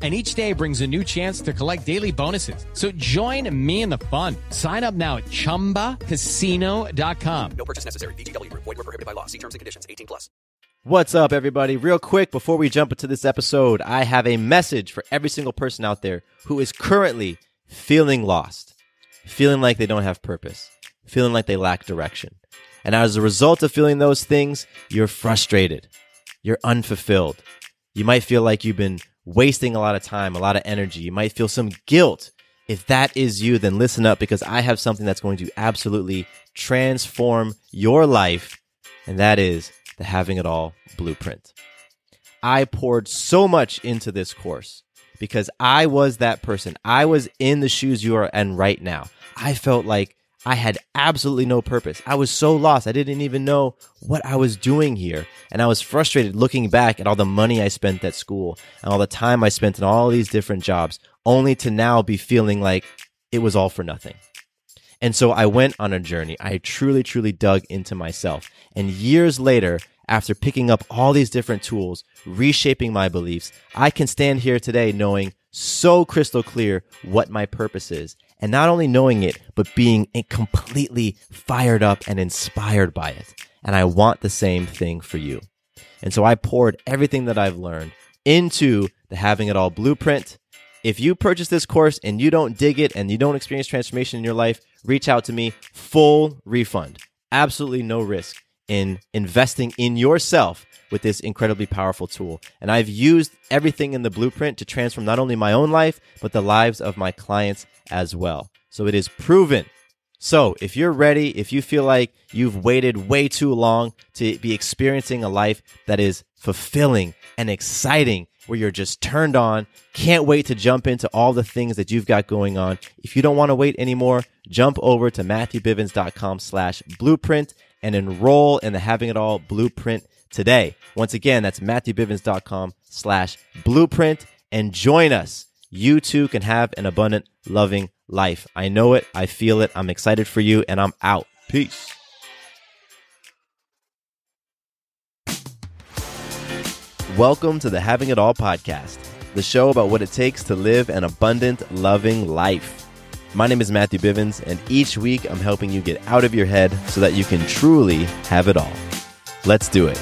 and each day brings a new chance to collect daily bonuses. So join me in the fun. Sign up now at ChumbaCasino.com. No purchase necessary. VGW Group. Void were prohibited by law. See terms and conditions. 18 plus. What's up, everybody? Real quick, before we jump into this episode, I have a message for every single person out there who is currently feeling lost, feeling like they don't have purpose, feeling like they lack direction. And as a result of feeling those things, you're frustrated. You're unfulfilled. You might feel like you've been wasting a lot of time, a lot of energy. You might feel some guilt. If that is you, then listen up because I have something that's going to absolutely transform your life. And that is the Having It All Blueprint. I poured so much into this course because I was that person. I was in the shoes you are in right now. I felt like I had absolutely no purpose. I was so lost. I didn't even know what I was doing here. And I was frustrated looking back at all the money I spent at school and all the time I spent in all these different jobs, only to now be feeling like it was all for nothing. And so I went on a journey. I truly, truly dug into myself. And years later, after picking up all these different tools, reshaping my beliefs, I can stand here today knowing so crystal clear what my purpose is. And not only knowing it, but being completely fired up and inspired by it. And I want the same thing for you. And so I poured everything that I've learned into the Having It All blueprint. If you purchase this course and you don't dig it and you don't experience transformation in your life, reach out to me. Full refund. Absolutely no risk in investing in yourself with this incredibly powerful tool. And I've used everything in the blueprint to transform not only my own life, but the lives of my clients as well. So it is proven. So if you're ready, if you feel like you've waited way too long to be experiencing a life that is fulfilling and exciting, where you're just turned on, can't wait to jump into all the things that you've got going on. If you don't want to wait anymore, jump over to matthewbivens.com slash blueprint and enroll in the Having It All blueprint today. Once again, that's matthewbivens.com slash blueprint and join us. You too can have an abundant, loving life. I know it. I feel it. I'm excited for you and I'm out. Peace. Welcome to the Having It All podcast, the show about what it takes to live an abundant, loving life. My name is Matthew Bivens, and each week I'm helping you get out of your head so that you can truly have it all. Let's do it.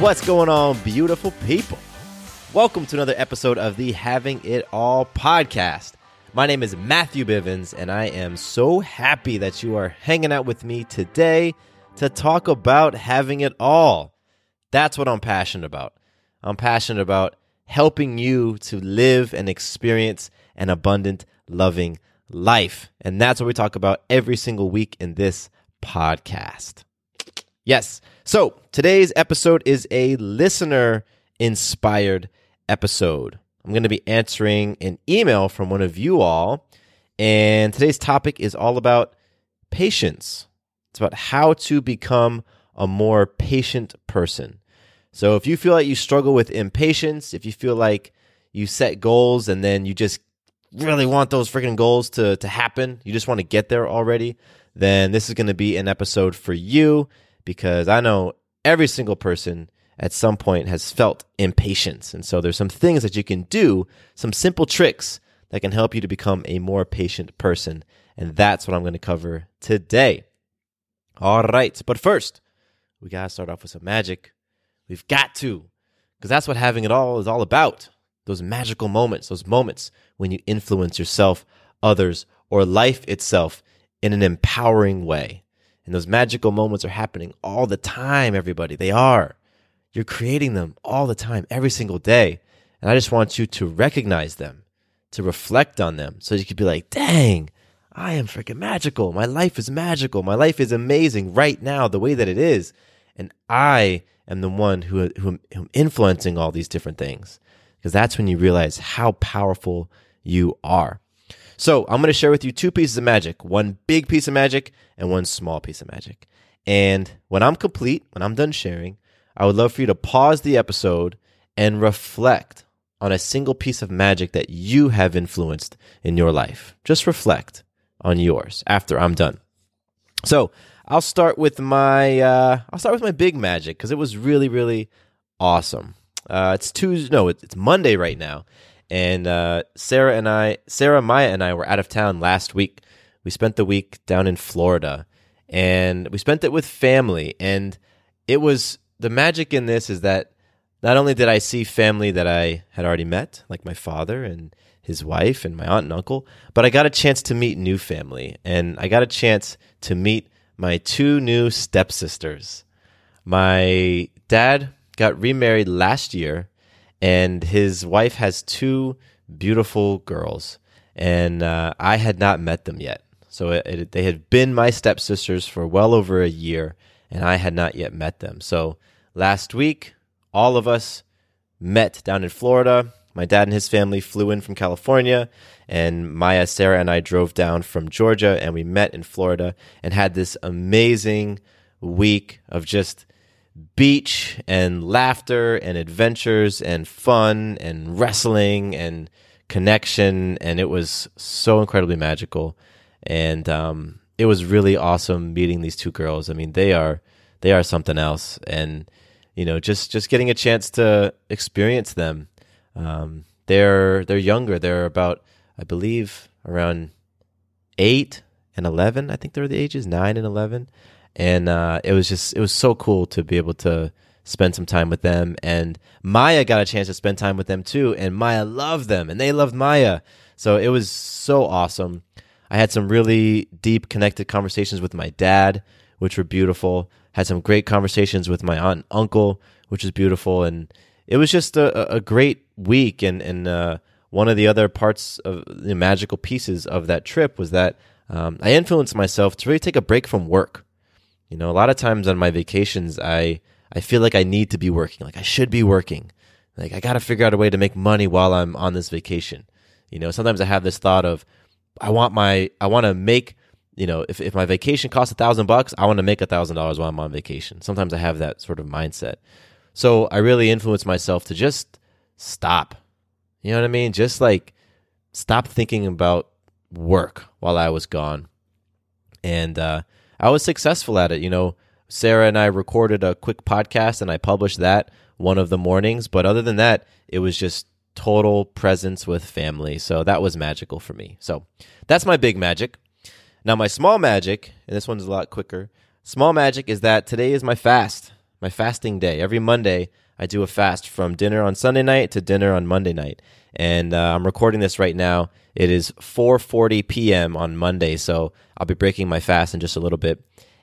What's going on, beautiful people? Welcome to another episode of the Having It All podcast. My name is Matthew Bivens, and I am so happy that you are hanging out with me today to talk about having it all. That's what I'm passionate about. I'm passionate about helping you to live and experience an abundant, loving life. And that's what we talk about every single week in this podcast. Yes. So today's episode is a listener inspired episode. I'm going to be answering an email from one of you all. And today's topic is all about patience. It's about how to become a more patient person. So if you feel like you struggle with impatience, if you feel like you set goals and then you just really want those freaking goals to, to happen, you just want to get there already, then this is going to be an episode for you because I know every single person at some point has felt impatience. And so there's some things that you can do, some simple tricks that can help you to become a more patient person. And that's what I'm going to cover today. All right. But first, we got to start off with some magic. We've got to, because that's what having it all is all about. Those magical moments, those moments when you influence yourself, others, or life itself in an empowering way. And those magical moments are happening all the time, everybody. They are. You're creating them all the time, every single day. And I just want you to recognize them, to reflect on them, so you could be like, dang, I am freaking magical. My life is magical. My life is amazing right now, the way that it is. And I am the one who, who, who am influencing all these different things. Because that's when you realize how powerful you are. So I'm going to share with you two pieces of magic one big piece of magic and one small piece of magic. And when I'm complete, when I'm done sharing, I would love for you to pause the episode and reflect on a single piece of magic that you have influenced in your life. Just reflect on yours after I'm done. So I'll start with my uh, I'll start with my big magic because it was really really awesome. Uh, it's Tuesday, no, it's Monday right now, and uh, Sarah and I, Sarah, Maya, and I were out of town last week. We spent the week down in Florida, and we spent it with family. And it was the magic in this is that not only did I see family that I had already met, like my father and his wife and my aunt and uncle, but I got a chance to meet new family, and I got a chance to meet my two new stepsisters. My dad got remarried last year and his wife has two beautiful girls, and uh, I had not met them yet. So it, it, they had been my stepsisters for well over a year, and I had not yet met them. So last week, all of us met down in Florida. My dad and his family flew in from California, and Maya, Sarah, and I drove down from Georgia, and we met in Florida and had this amazing week of just beach and laughter and adventures and fun and wrestling and connection and it was so incredibly magical. And um, it was really awesome meeting these two girls. I mean they are they are something else. And you know just just getting a chance to experience them um, they're they're younger. They're about i believe around 8 and 11 i think they're the ages 9 and 11 and uh, it was just it was so cool to be able to spend some time with them. And maya got a chance to spend time with them too. And maya loved them and they loved maya. So it was so awesome. I had some really deep connected conversations with my dad which were beautiful. Had some great conversations with my aunt and uncle which was beautiful. And it was just a, a great week and and uh, one of the other parts of the magical pieces of that trip was that um, i influenced myself to really take a break from work you know, a lot of times on my vacations, I I feel like I need to be working, like I should be working. Like I got to figure out a way to make money while I'm on this vacation. You know, sometimes I have this thought of I want my I want to make you know if, if my vacation costs a thousand bucks i want to make a thousand dollars while i'm on vacation sometimes i have that sort of mindset so i really influenced myself to just stop you know what i mean just like stop thinking about work while i was gone and uh, I was successful at it. You know, Sarah and I recorded a quick podcast and I published that one of the mornings. But other than that, it was just total presence with family. So that was magical for me. So that's my big magic. Now, my small magic, and this one's a lot quicker. Small magic is that today is my fast, my fasting day. Every Monday, I do a fast from dinner on Sunday night to dinner on Monday night. And uh, I'm recording this right now. It is 4:40 p.m. on Monday, so I'll be breaking my fast in just a little bit.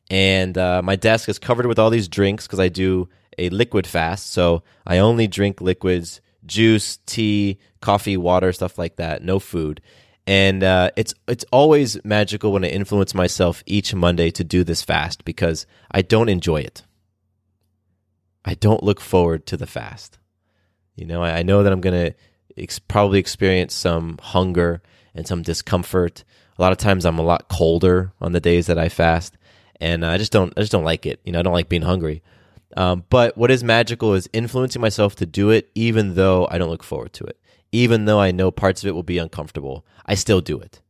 And uh, my desk is covered with all these drinks because I do a liquid fast. So I only drink liquids, juice, tea, coffee, water, stuff like that. No food. And uh, it's it's always magical when I influence myself each Monday to do this fast because I don't enjoy it. I don't look forward to the fast. You know, I, I know that I'm going to ex- probably experience some hunger and some discomfort. A lot of times I'm a lot colder on the days that I fast, and I just don't I just don't like it. You know, I don't like being hungry. Um, but what is magical is influencing myself to do it, even though I don't look forward to it. Even though I know parts of it will be uncomfortable, I still do it,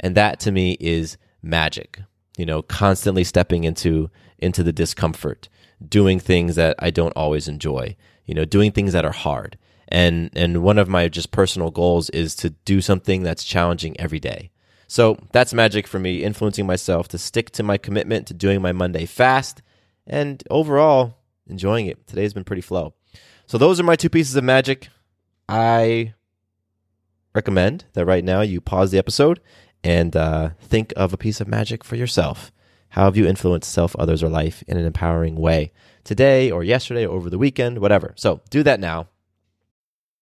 and that to me is magic. You know, constantly stepping into into the discomfort, doing things that I don't always enjoy. You know, doing things that are hard and and one of my just personal goals is to do something that's challenging every day. So that's magic for me, influencing myself to stick to my commitment to doing my Monday fast and overall enjoying it. Today's been pretty flow. So those are my two pieces of magic. I recommend that right now you pause the episode and uh, think of a piece of magic for yourself. How have you influenced self, others, or life in an empowering way today or yesterday or over the weekend, whatever? So do that now.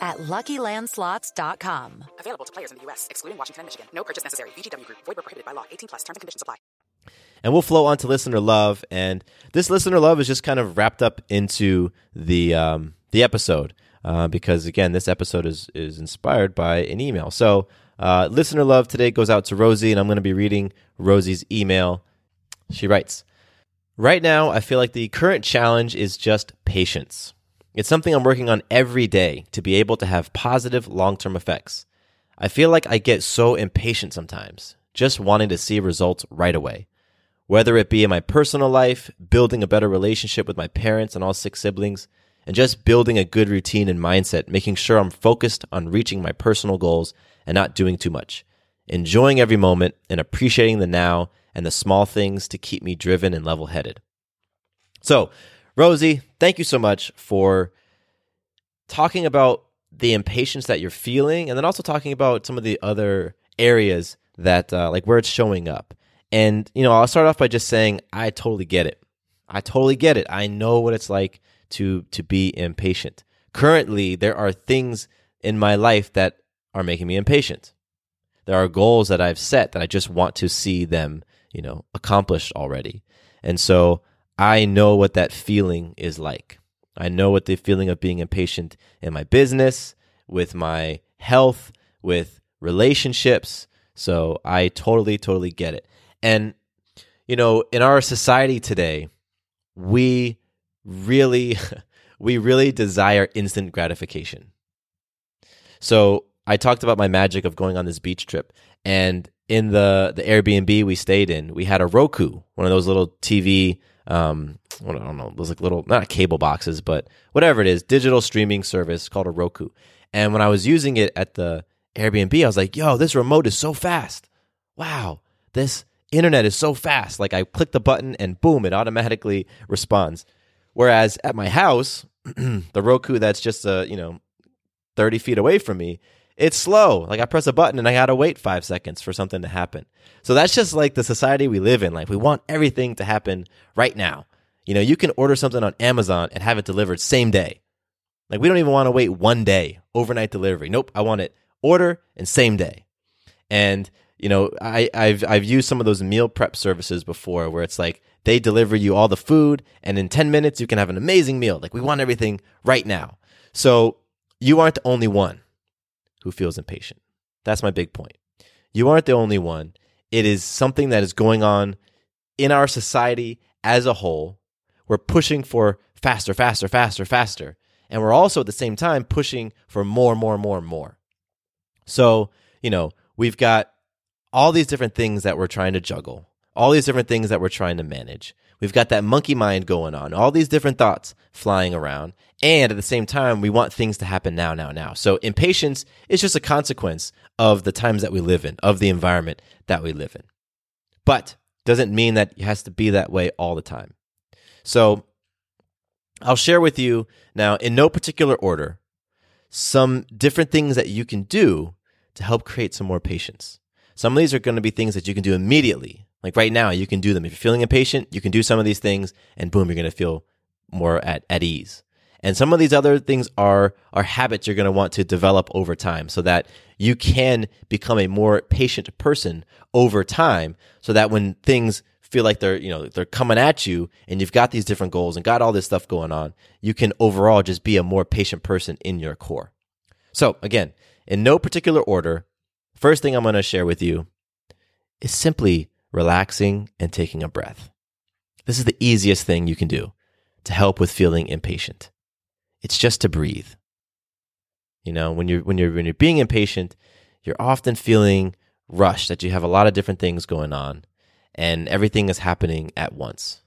at LuckyLandSlots.com. Available to players in the U.S., excluding Washington and Michigan. No purchase necessary. VGW Group. Void where prohibited by law. 18 plus. Terms and conditions apply. and we'll flow on to listener love. And this listener love is just kind of wrapped up into the um, the episode uh, because again, this episode is is inspired by an email. So uh, listener love today goes out to Rosie, and I'm going to be reading Rosie's email. She writes, "Right now, I feel like the current challenge is just patience. It's something I'm working on every day to be able to have positive long term effects." I feel like I get so impatient sometimes, just wanting to see results right away. Whether it be in my personal life, building a better relationship with my parents and all six siblings, and just building a good routine and mindset, making sure I'm focused on reaching my personal goals and not doing too much. Enjoying every moment and appreciating the now and the small things to keep me driven and level headed. So, Rosie, thank you so much for talking about the impatience that you're feeling and then also talking about some of the other areas that uh, like where it's showing up. And you know i'll start off by just saying i totally get it. I totally get it. I know what it's like to to be impatient. Currently there are things in my life that are making me impatient. There are goals that i've set that i just want to see them you know accomplished already. And so i know what that feeling is like I know what the feeling of being impatient in my business, with my health, with relationships. So I totally, totally get it. And, you know, in our society today, we really, we really desire instant gratification. So I talked about my magic of going on this beach trip. And in the, the Airbnb we stayed in, we had a Roku, one of those little TV um, I don't know, those like little not cable boxes, but whatever it is, digital streaming service called a Roku. And when I was using it at the Airbnb, I was like, "Yo, this remote is so fast! Wow, this internet is so fast!" Like I click the button and boom, it automatically responds. Whereas at my house, the Roku that's just a you know thirty feet away from me, it's slow. Like I press a button and I gotta wait five seconds for something to happen. So that's just like the society we live in. Like we want everything to happen right now. You know, you can order something on Amazon and have it delivered same day. Like we don't even want to wait one day, overnight delivery. Nope, I want it order and same day. And you know, I, I've I've used some of those meal prep services before where it's like they deliver you all the food and in 10 minutes you can have an amazing meal. Like we want everything right now. So you aren't the only one who feels impatient. That's my big point. You aren't the only one. It is something that is going on in our society as a whole. We're pushing for faster, faster, faster, faster. And we're also at the same time pushing for more, more, more, more. So, you know, we've got all these different things that we're trying to juggle, all these different things that we're trying to manage. We've got that monkey mind going on, all these different thoughts flying around. And at the same time, we want things to happen now, now, now. So impatience is just a consequence of the times that we live in, of the environment that we live in. But doesn't mean that it has to be that way all the time. So I'll share with you now, in no particular order, some different things that you can do to help create some more patience. Some of these are going to be things that you can do immediately like right now, you can do them. If you're feeling impatient, you can do some of these things and boom, you're going to feel more at, at ease. And some of these other things are, are habits you're going to want to develop over time so that you can become a more patient person over time so that when things feel like they're, you know, they're coming at you and you've got these different goals and got all this stuff going on, you can overall just be a more patient person in your core. So again, in no particular order, first thing I'm going to share with you is simply relaxing and taking a breath. This is the easiest thing you can do to help with feeling impatient. It's just to breathe. You know, when you're when you're when you're being impatient, you're often feeling rushed that you have a lot of different things going on and everything is happening at once.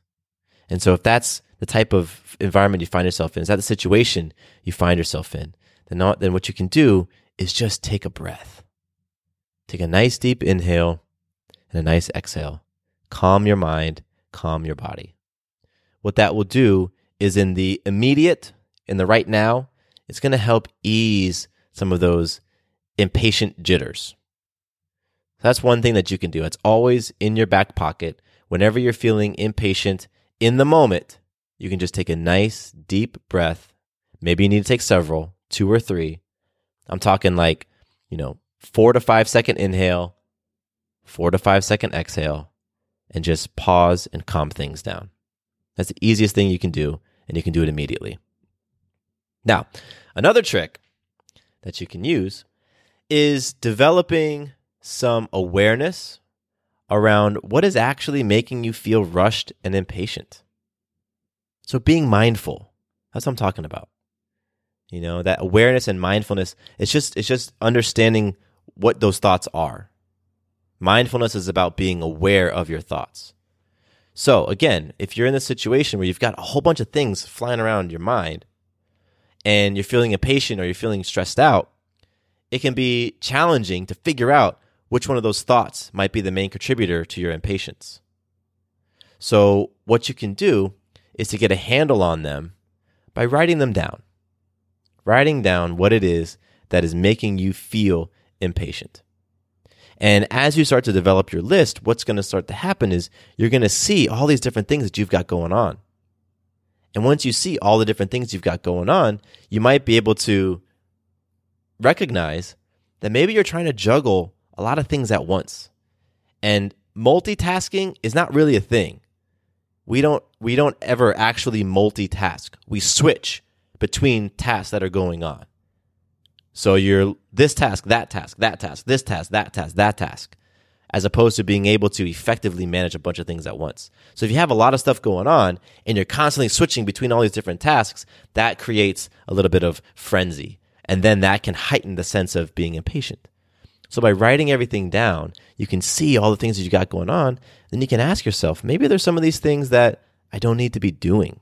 And so if that's the type of environment you find yourself in, is that the situation you find yourself in, then not, then what you can do is just take a breath. Take a nice deep inhale and a nice exhale. Calm your mind, calm your body. What that will do is in the immediate, in the right now, it's going to help ease some of those impatient jitters. That's one thing that you can do. It's always in your back pocket. Whenever you're feeling impatient in the moment, you can just take a nice deep breath. Maybe you need to take several, two or three. I'm talking like, you know, four to five second inhale, four to five second exhale, and just pause and calm things down. That's the easiest thing you can do, and you can do it immediately. Now, another trick that you can use is developing some awareness around what is actually making you feel rushed and impatient. So being mindful, that's what I'm talking about. You know, that awareness and mindfulness, it's just it's just understanding what those thoughts are. Mindfulness is about being aware of your thoughts. So, again, if you're in this situation where you've got a whole bunch of things flying around your mind and you're feeling impatient or you're feeling stressed out, it can be challenging to figure out which one of those thoughts might be the main contributor to your impatience. So, what you can do is to get a handle on them by writing them down. Writing down what it is that is making you feel impatient. And as you start to develop your list, what's going to start to happen is you're going to see all these different things that you've got going on. And once you see all the different things you've got going on, you might be able to recognize that maybe you're trying to juggle a lot of things at once. And multitasking is not really a thing. We don't we don't ever actually multitask. We switch between tasks that are going on. So you're this task, that task, that task, this task, that task, that task, as opposed to being able to effectively manage a bunch of things at once. So if you have a lot of stuff going on and you're constantly switching between all these different tasks, that creates a little bit of frenzy. And then that can heighten the sense of being impatient. So by writing everything down, you can see all the things that you got going on. Then you can ask yourself, maybe there's some of these things that I don't need to be doing.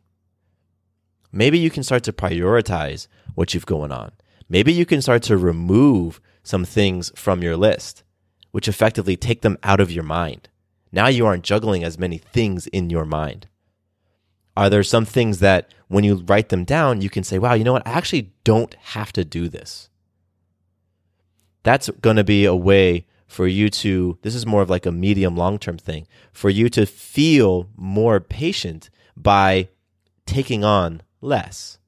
Maybe you can start to prioritize what you've going on. Maybe you can start to remove some things from your list, which effectively take them out of your mind. Now you aren't juggling as many things in your mind. Are there some things that when you write them down, you can say, wow, you know what? I actually don't have to do this that's going to be a way for you to, this is more of like a medium long term thing, for you to feel more patient by taking on less.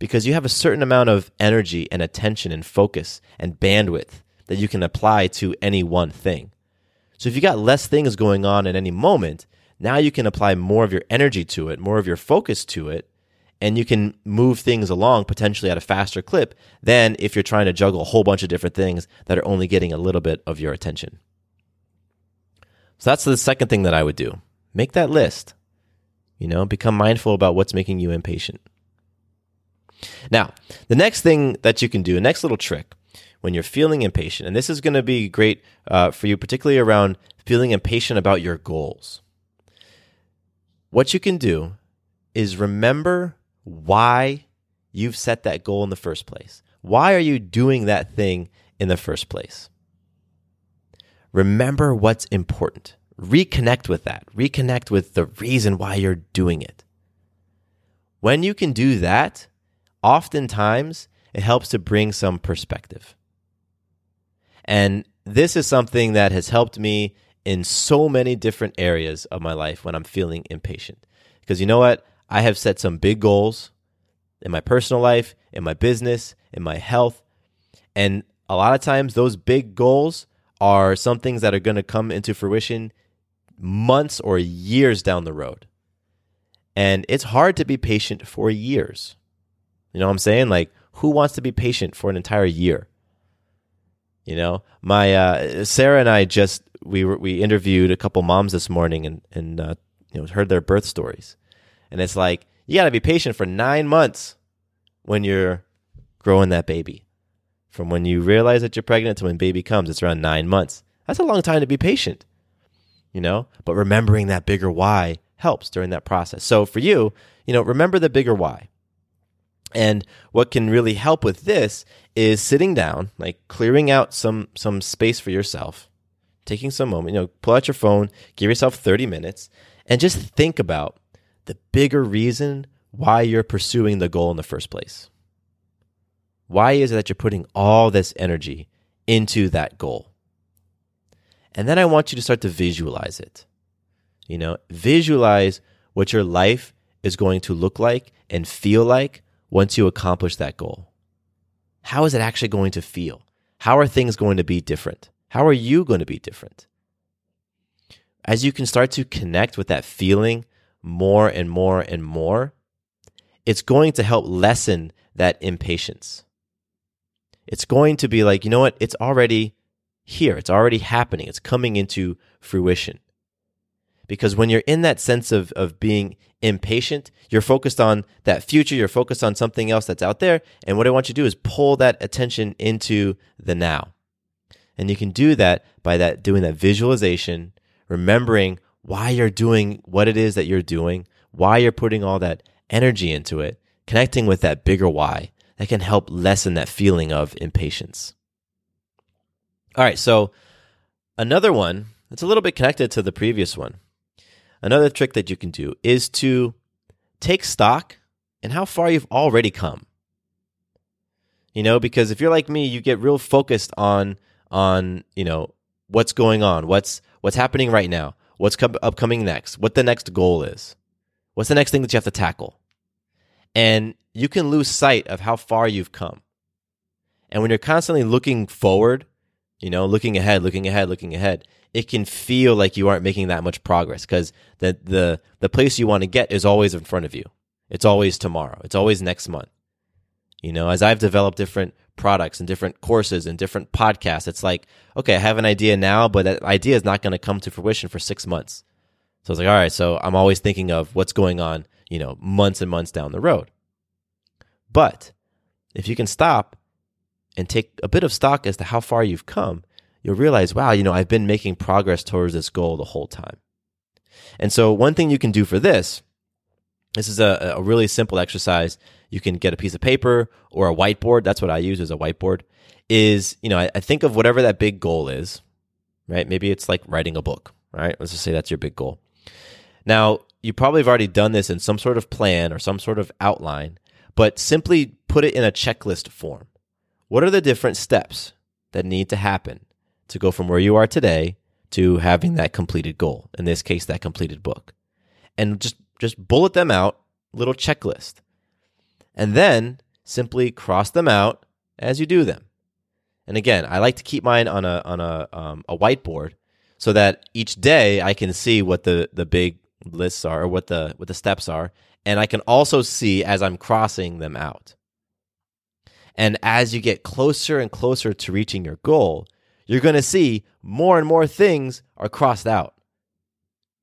Because you have a certain amount of energy and attention and focus and bandwidth that you can apply to any one thing. So if you got less things going on at any moment, now you can apply more of your energy to it, more of your focus to it, and you can move things along potentially at a faster clip than if you're trying to juggle a whole bunch of different things that are only getting a little bit of your attention. So that's the second thing that I would do. Make that list. You know, become mindful about what's making you impatient. Now, the next thing that you can do, next little trick when you're feeling impatient, and this is going to be great uh, for you, particularly around feeling impatient about your goals. What you can do is remember why you've set that goal in the first place. Why are you doing that thing in the first place? Remember what's important. Reconnect with that. Reconnect with the reason why you're doing it. When you can do that, oftentimes it helps to bring some perspective. And this is something that has helped me in so many different areas of my life when I'm feeling impatient. Because you know what? I have set some big goals in my personal life, in my business, in my health. And a lot of times, those big goals are some things that are going to come into fruition months or years down the road. And it's hard to be patient for years. You know what I'm saying? Like, who wants to be patient for an entire year? You know, my uh, Sarah and I just we were, we interviewed a couple moms this morning and and uh, you know heard their birth stories, and it's like you got to be patient for nine months when you're growing that baby. From when you realize that you're pregnant to when baby comes, it's around nine months. That's a long time to be patient, you know. But remembering that bigger why helps during that process. So for you, you know, remember the bigger why. And what can really help with this is sitting down, like clearing out some some space for yourself, taking some moment, you know, pull out your phone, give yourself 30 minutes, and just think about the bigger reason why you're pursuing the goal in the first place. Why is it that you're putting all this energy into that goal? And then I want you to start to visualize it. You know, visualize what your life is going to look like and feel like once you accomplish that goal? How is it actually going to feel? How are things going to be different? How are you going to be different? As you can start to connect with that feeling more and more and more, it's going to help lessen that impatience. It's going to be like, you know what? It's already here. It's already happening. It's coming into fruition. Because when you're in that sense of, of being impatient, you're focused on that future, you're focused on something else that's out there. And what I want you to do is pull that attention into the now. And you can do that by that doing that visualization, remembering why you're doing what it is that you're doing, why you're putting all that energy into it, connecting with that bigger why that can help lessen that feeling of impatience. All right, so another one that's a little bit connected to the previous one Another trick that you can do is to take stock in how far you've already come. You know, because if you're like me, you get real focused on on, you know, what's going on, what's what's happening right now, what's com- upcoming next, what the next goal is. What's the next thing that you have to tackle? And you can lose sight of how far you've come. And when you're constantly looking forward, you know, looking ahead, looking ahead, looking ahead, it can feel like you aren't making that much progress because the, the, the place you want to get is always in front of you. It's always tomorrow. It's always next month. You know, as I've developed different products and different courses and different podcasts, it's like, okay, I have an idea now, but that idea is not going to come to fruition for six months. So I was like, all right, so I'm always thinking of what's going on, you know, months and months down the road. But if you can stop and take a bit of stock as to how far you've come, you'll realize, wow, you know, I've been making progress towards this goal the whole time. And so one thing you can do for this, this is a, a really simple exercise. You can get a piece of paper or a whiteboard. That's what I use as a whiteboard is, you know, I, I think of whatever that big goal is, right? Maybe it's like writing a book, right? Let's just say that's your big goal. Now, you probably have already done this in some sort of plan or some sort of outline, but simply put it in a checklist form. What are the different steps that need to happen to go from where you are today to having that completed goal. In this case, that completed book. And just, just bullet them out, little checklist. And then simply cross them out as you do them. And again, I like to keep mine on a, on a, um, a whiteboard so that each day I can see what the, the big lists are or what the, what the steps are. And I can also see as I'm crossing them out. And as you get closer and closer to reaching your goal, you're going to see more and more things are crossed out.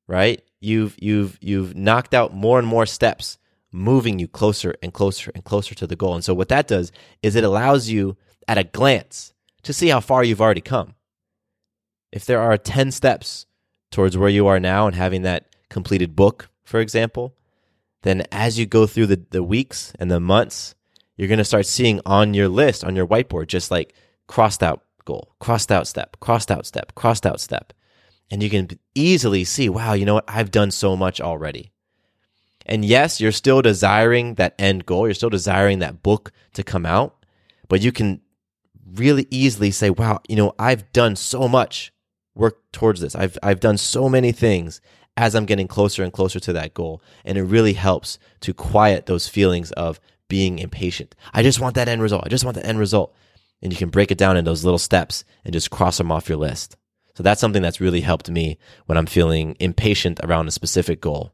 Right? You've you've you've knocked out more and more steps, moving you closer and closer and closer to the goal. And so what that does is it allows you at a glance to see how far you've already come. If there are 10 steps towards where you are now and having that completed book, for example, then as you go through the, the weeks and the months, you're going to start seeing on your list, on your whiteboard, just like crossed out goal, crossed out step, crossed out step, crossed out step. And you can easily see, wow, you know what? I've done so much already. And yes, you're still desiring that end goal. You're still desiring that book to come out, but you can really easily say, wow, you know, I've done so much work towards this. I've, I've done so many things as I'm getting closer and closer to that goal. And it really helps to quiet those feelings of being impatient. I just want that end result. I just want that end result and you can break it down in those little steps and just cross them off your list. So that's something that's really helped me when I'm feeling impatient around a specific goal.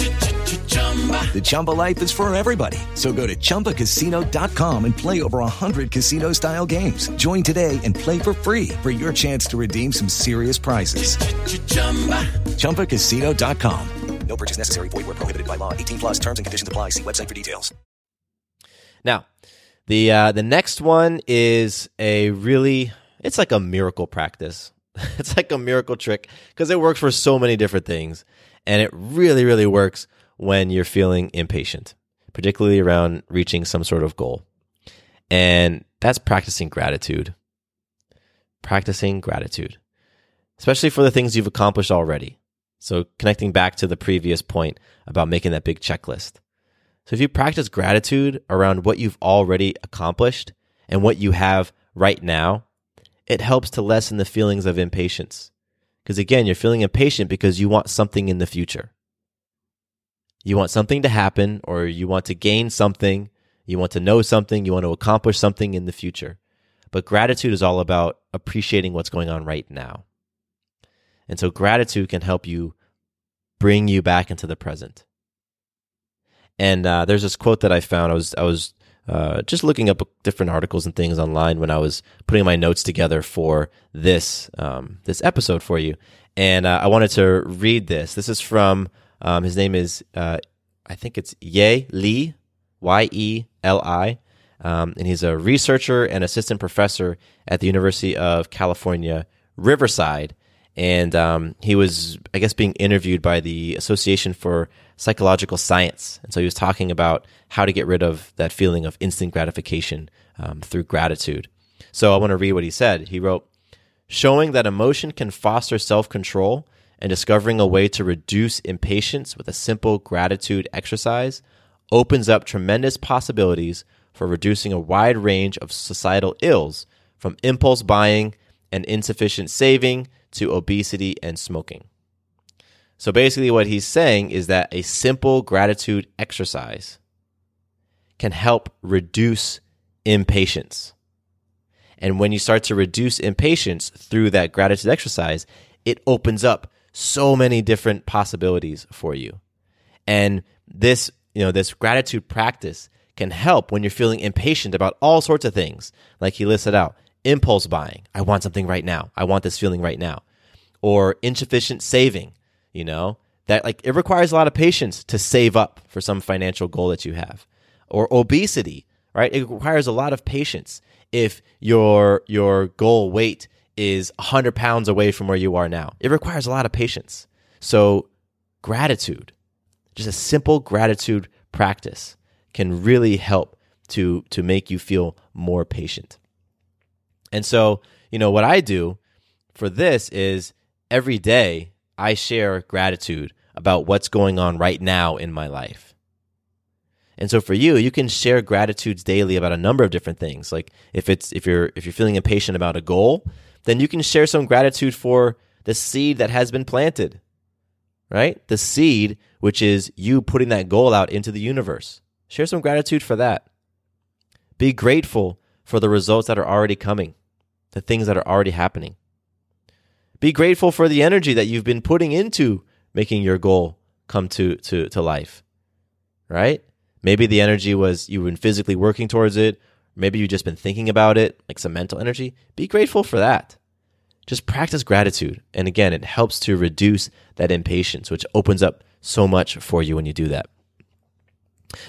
The Chumba life is for everybody. So go to ChumbaCasino.com and play over 100 casino-style games. Join today and play for free for your chance to redeem some serious prizes. ChumbaCasino.com. No purchase necessary. Void were prohibited by law. 18 plus terms and conditions apply. See website for details. Now, the uh, the next one is a really it's like a miracle practice. It's like a miracle trick because it works for so many different things, and it really really works when you're feeling impatient, particularly around reaching some sort of goal. And that's practicing gratitude. Practicing gratitude, especially for the things you've accomplished already. So connecting back to the previous point about making that big checklist. So if you practice gratitude around what you've already accomplished and what you have right now, it helps to lessen the feelings of impatience. Because again, you're feeling impatient because you want something in the future. You want something to happen or you want to gain something, you want to know something, you want to accomplish something in the future. But gratitude is all about appreciating what's going on right now. And so gratitude can help you bring you back into the present. And uh, there's this quote that I found. I was I was uh, just looking up different articles and things online when I was putting my notes together for this um, this episode for you, and uh, I wanted to read this. This is from um, his name is uh, I think it's Ye Li Y E L I, um, and he's a researcher and assistant professor at the University of California Riverside. And um, he was, I guess, being interviewed by the Association for Psychological Science. And so he was talking about how to get rid of that feeling of instant gratification um, through gratitude. So I want to read what he said. He wrote, showing that emotion can foster self control and discovering a way to reduce impatience with a simple gratitude exercise opens up tremendous possibilities for reducing a wide range of societal ills from impulse buying and insufficient saving to obesity and smoking. So basically, what he's saying is that a simple gratitude exercise can help reduce impatience. And when you start to reduce impatience through that gratitude exercise, it opens up so many different possibilities for you. And this, you know, this gratitude practice can help when you're feeling impatient about all sorts of things, like he listed out impulse buying. I want something right now. I want this feeling right now. Or insufficient saving, you know, that like it requires a lot of patience to save up for some financial goal that you have. Or obesity, right? It requires a lot of patience if your your goal weight is 100 pounds away from where you are now. It requires a lot of patience. So, gratitude, just a simple gratitude practice can really help to to make you feel more patient. And so, you know, what I do for this is every day I share gratitude about what's going on right now in my life. And so for you, you can share gratitudes daily about a number of different things. Like if it's if you're if you're feeling impatient about a goal, then you can share some gratitude for the seed that has been planted. Right? The seed which is you putting that goal out into the universe. Share some gratitude for that. Be grateful for the results that are already coming, the things that are already happening. Be grateful for the energy that you've been putting into making your goal come to, to, to life, right? Maybe the energy was you've been physically working towards it. Maybe you've just been thinking about it, like some mental energy. Be grateful for that. Just practice gratitude. And again, it helps to reduce that impatience, which opens up so much for you when you do that.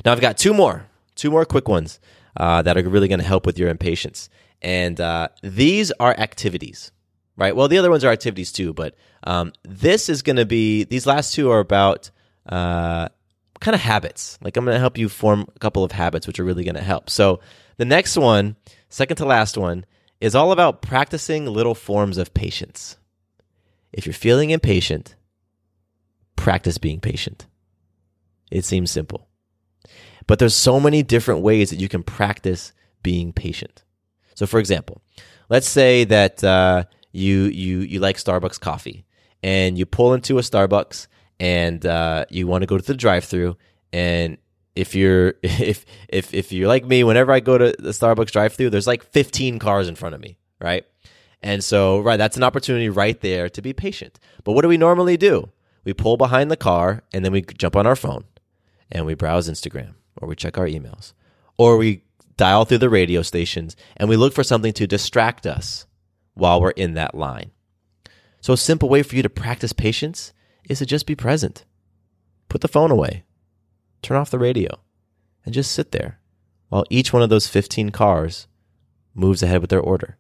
Now, I've got two more, two more quick ones uh, that are really going to help with your impatience. And uh, these are activities right? Well, the other ones are activities too, but um, this is going to be these last two are about uh, kind of habits. Like I'm going to help you form a couple of habits, which are really going to help. So the next one, second to last one, is all about practicing little forms of patience. If you're feeling impatient, practice being patient. It seems simple. But there's so many different ways that you can practice being patient. So for example, let's say that uh, you you you like Starbucks coffee and you pull into a Starbucks and uh, you want to go to the drive-through and if you're if if if you're like me whenever I go to the Starbucks drive-through there's like 15 cars in front of me, right? And so right, that's an opportunity right there to be patient. But what do we normally do? We pull behind the car and then we jump on our phone and we browse Instagram or we check our emails or we dial through the radio stations and we look for something to distract us while we're in that line. So, a simple way for you to practice patience is to just be present. Put the phone away, turn off the radio, and just sit there while each one of those 15 cars moves ahead with their order.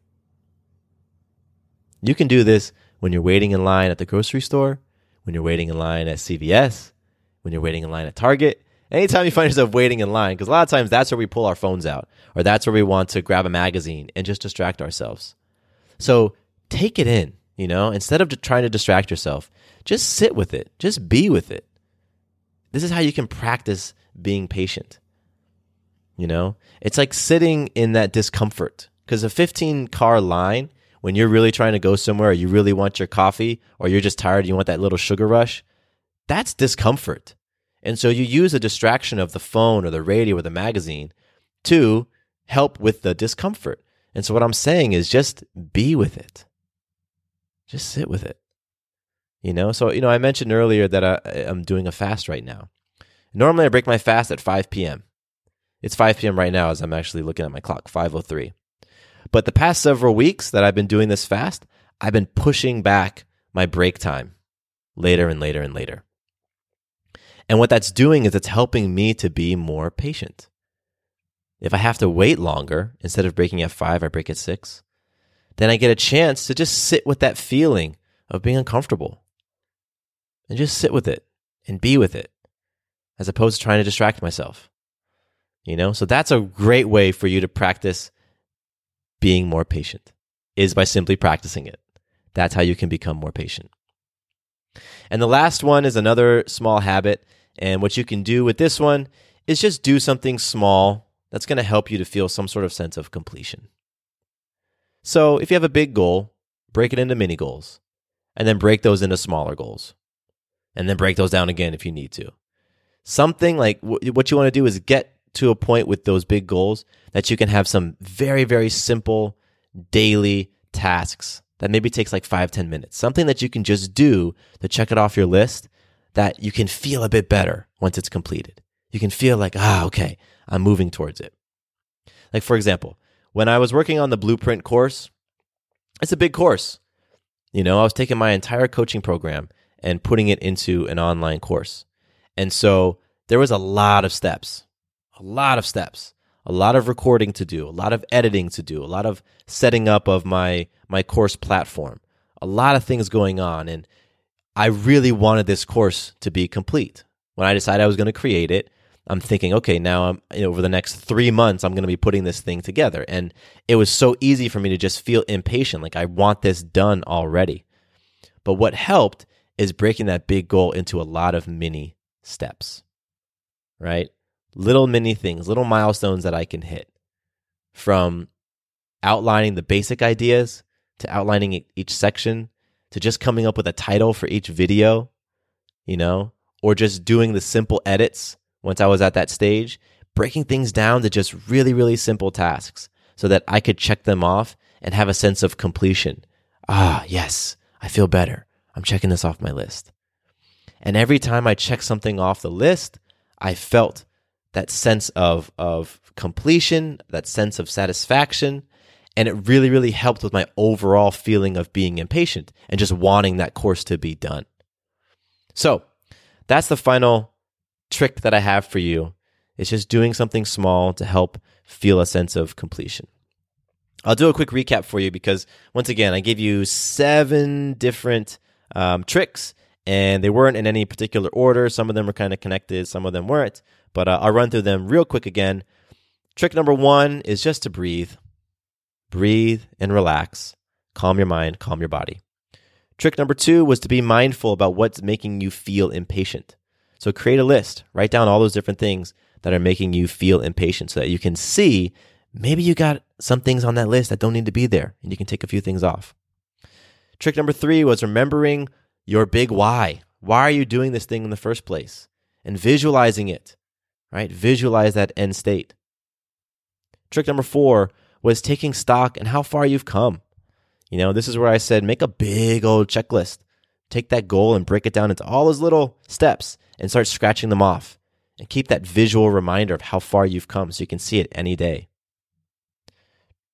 You can do this when you're waiting in line at the grocery store, when you're waiting in line at CVS, when you're waiting in line at Target, anytime you find yourself waiting in line, because a lot of times that's where we pull our phones out, or that's where we want to grab a magazine and just distract ourselves. So take it in, you know, instead of trying to distract yourself, just sit with it, just be with it. This is how you can practice being patient. You know, it's like sitting in that discomfort because a 15 car line, when you're really trying to go somewhere, or you really want your coffee, or you're just tired, you want that little sugar rush, that's discomfort. And so you use a distraction of the phone or the radio or the magazine to help with the discomfort. And so what I'm saying is just be with it. Just sit with it. You know, so, you know, I mentioned earlier that I, I'm doing a fast right now. Normally I break my fast at 5 p.m. It's 5 p.m. right now as I'm actually looking at my clock, 503. But the past several weeks that I've been doing this fast, I've been pushing back my break time later and later and later. And what that's doing is it's helping me to be more patient. If I have to wait longer, instead of breaking at five, I break at six, then I get a chance to just sit with that feeling of being uncomfortable and just sit with it and be with it as opposed to trying to distract myself. You know, so that's a great way for you to practice being more patient is by simply practicing it. That's how you can become more patient. And the last one is another small habit. And what you can do with this one is just do something small that's going to help you to feel some sort of sense of completion. So if you have a big goal, break it into mini goals and then break those into smaller goals and then break those down again if you need to. Something like what you want to do is get to a point with those big goals that you can have some very, very simple daily tasks that maybe takes like five ten minutes. Something that you can just do to check it off your list that you can feel a bit better once it's completed. You can feel like, ah, okay, I'm moving towards it. Like, for example, when I was working on the blueprint course, it's a big course. You know, I was taking my entire coaching program and putting it into an online course. And so there was a lot of steps, a lot of steps a lot of recording to do, a lot of editing to do, a lot of setting up of my my course platform, a lot of things going on and I really wanted this course to be complete. When I decided I was going to create it, I'm thinking, okay, now I'm you know, over the next 3 months I'm going to be putting this thing together and it was so easy for me to just feel impatient like I want this done already. But what helped is breaking that big goal into a lot of mini steps. Right? little mini things, little milestones that I can hit from outlining the basic ideas to outlining each section to just coming up with a title for each video, you know, or just doing the simple edits once I was at that stage, breaking things down to just really, really simple tasks so that I could check them off and have a sense of completion. Ah, yes, I feel better. I'm checking this off my list. And every time I check something off the list, I felt that sense of of completion, that sense of satisfaction, and it really really helped with my overall feeling of being impatient and just wanting that course to be done. So, that's the final trick that I have for you. It's just doing something small to help feel a sense of completion. I'll do a quick recap for you because once again, I gave you seven different um, tricks and they weren't in any particular order. Some of them were kind of connected, some of them weren't. But uh, I'll run through them real quick again. Trick number one is just to breathe. Breathe and relax. Calm your mind, calm your body. Trick number two was to be mindful about what's making you feel impatient. So create a list, write down all those different things that are making you feel impatient so that you can see maybe you got some things on that list that don't need to be there and you can take a few things off. Trick number three was remembering your big why. Why are you doing this thing in the first place? And visualizing it, right? Visualize that end state. Trick number four was taking stock and how far you've come. You know, this is where I said make a big old checklist. Take that goal and break it down into all those little steps and start scratching them off. And keep that visual reminder of how far you've come so you can see it any day.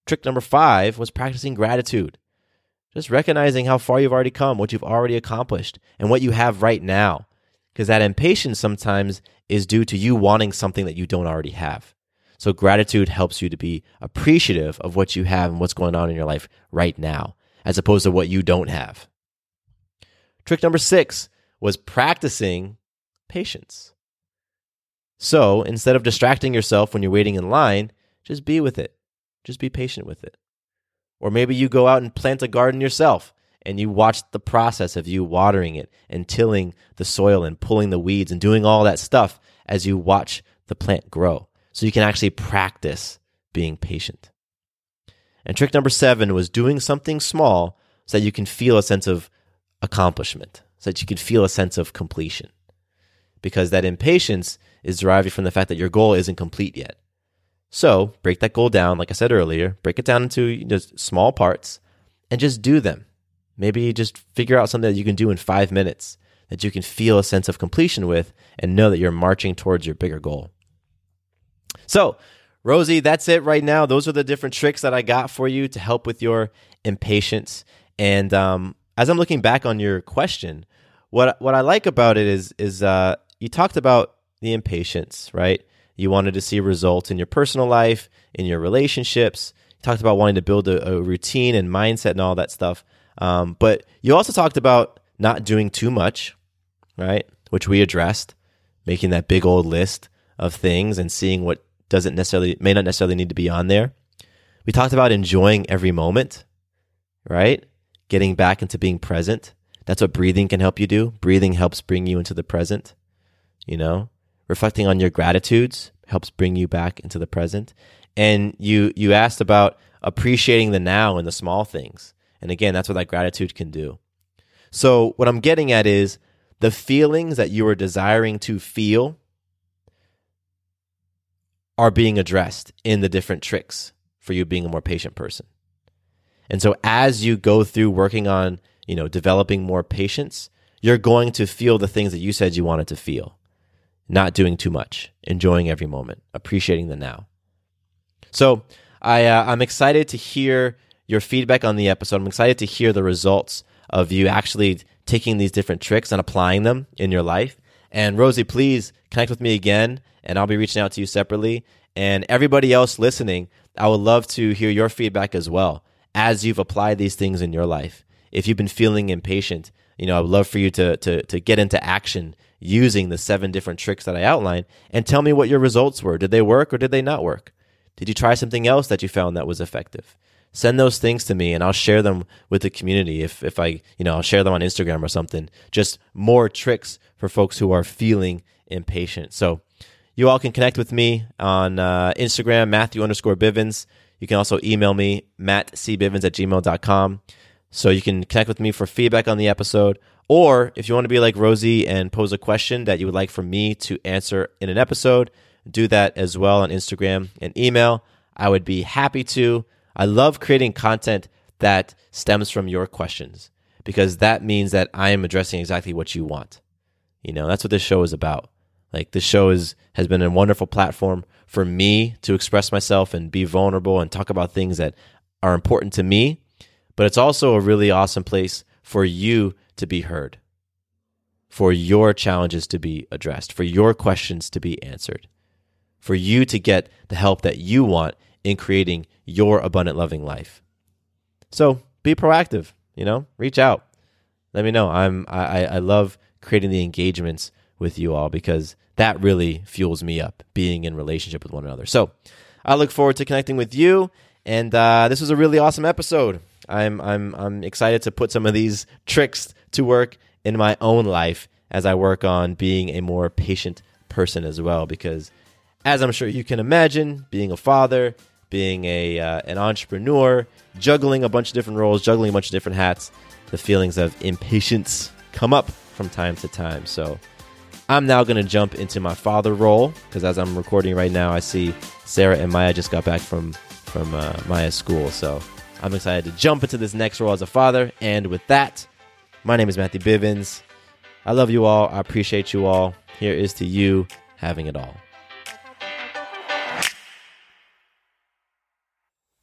Trick number five was practicing gratitude. Just recognizing how far you've already come, what you've already accomplished, and what you have right now. Because that impatience sometimes is due to you wanting something that you don't already have. So gratitude helps you to be appreciative of what you have and what's going on in your life right now, as opposed to what you don't have. Trick number six was practicing patience. So instead of distracting yourself when you're waiting in line, just be with it. Just be patient with it. Or maybe you go out and plant a garden yourself and you watch the process of you watering it and tilling the soil and pulling the weeds and doing all that stuff as you watch the plant grow. So you can actually practice being patient. And trick number seven was doing something small so that you can feel a sense of accomplishment, so that you can feel a sense of completion. Because that impatience is derived from the fact that your goal isn't complete yet. So break that goal down, like I said earlier, break it down into just small parts and just do them. Maybe just figure out something that you can do in five minutes that you can feel a sense of completion with and know that you're marching towards your bigger goal. So, Rosie, that's it right now. Those are the different tricks that I got for you to help with your impatience. And um, as I'm looking back on your question, what what I like about it is is uh, you talked about the impatience, right? You wanted to see results in your personal life, in your relationships. You talked about wanting to build a, a routine and mindset and all that stuff. Um, but you also talked about not doing too much, right? Which we addressed, making that big old list of things and seeing what doesn't necessarily, may not necessarily need to be on there. We talked about enjoying every moment, right? Getting back into being present. That's what breathing can help you do. Breathing helps bring you into the present, you know? Reflecting on your gratitudes helps bring you back into the present. And you you asked about appreciating the now and the small things. And again, that's what that gratitude can do. So what I'm getting at is the feelings that you are desiring to feel are being addressed in the different tricks for you being a more patient person. And so as you go through working on, you know, developing more patience, you're going to feel the things that you said you wanted to feel not doing too much, enjoying every moment, appreciating the now. So I, uh, I'm excited to hear your feedback on the episode. I'm excited to hear the results of you actually taking these different tricks and applying them in your life. And Rosie, please connect with me again, and I'll be reaching out to you separately. And everybody else listening, I would love to hear your feedback as well as you've applied these things in your life. If you've been feeling impatient, you know, I would love for you to to to get into action using the seven different tricks that I outlined and tell me what your results were. Did they work or did they not work? Did you try something else that you found that was effective? Send those things to me and I'll share them with the community. If, if I, you know, I'll share them on Instagram or something. Just more tricks for folks who are feeling impatient. So you all can connect with me on uh, Instagram, Matthew underscore Bivens. You can also email me, mattcbivens at gmail.com. So you can connect with me for feedback on the episode or if you want to be like Rosie and pose a question that you would like for me to answer in an episode, do that as well on Instagram and email. I would be happy to. I love creating content that stems from your questions because that means that I am addressing exactly what you want. You know, that's what this show is about. Like this show is has been a wonderful platform for me to express myself and be vulnerable and talk about things that are important to me, but it's also a really awesome place for you to be heard, for your challenges to be addressed, for your questions to be answered, for you to get the help that you want in creating your abundant loving life. So be proactive, you know, reach out. Let me know. I'm I, I love creating the engagements with you all because that really fuels me up being in relationship with one another. So I look forward to connecting with you. And uh, this was a really awesome episode. I'm I'm I'm excited to put some of these tricks to work in my own life as I work on being a more patient person as well. Because as I'm sure you can imagine, being a father, being a uh, an entrepreneur, juggling a bunch of different roles, juggling a bunch of different hats, the feelings of impatience come up from time to time. So I'm now going to jump into my father role because as I'm recording right now, I see Sarah and Maya just got back from from uh, Maya's school. So I'm excited to jump into this next role as a father. And with that, my name is Matthew Bivens. I love you all. I appreciate you all. Here is to you having it all.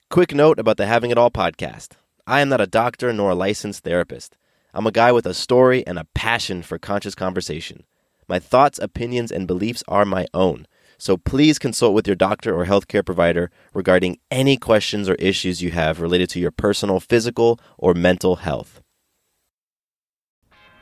Quick note about the Having It All podcast. I am not a doctor nor a licensed therapist. I'm a guy with a story and a passion for conscious conversation. My thoughts, opinions, and beliefs are my own. So please consult with your doctor or healthcare provider regarding any questions or issues you have related to your personal physical or mental health.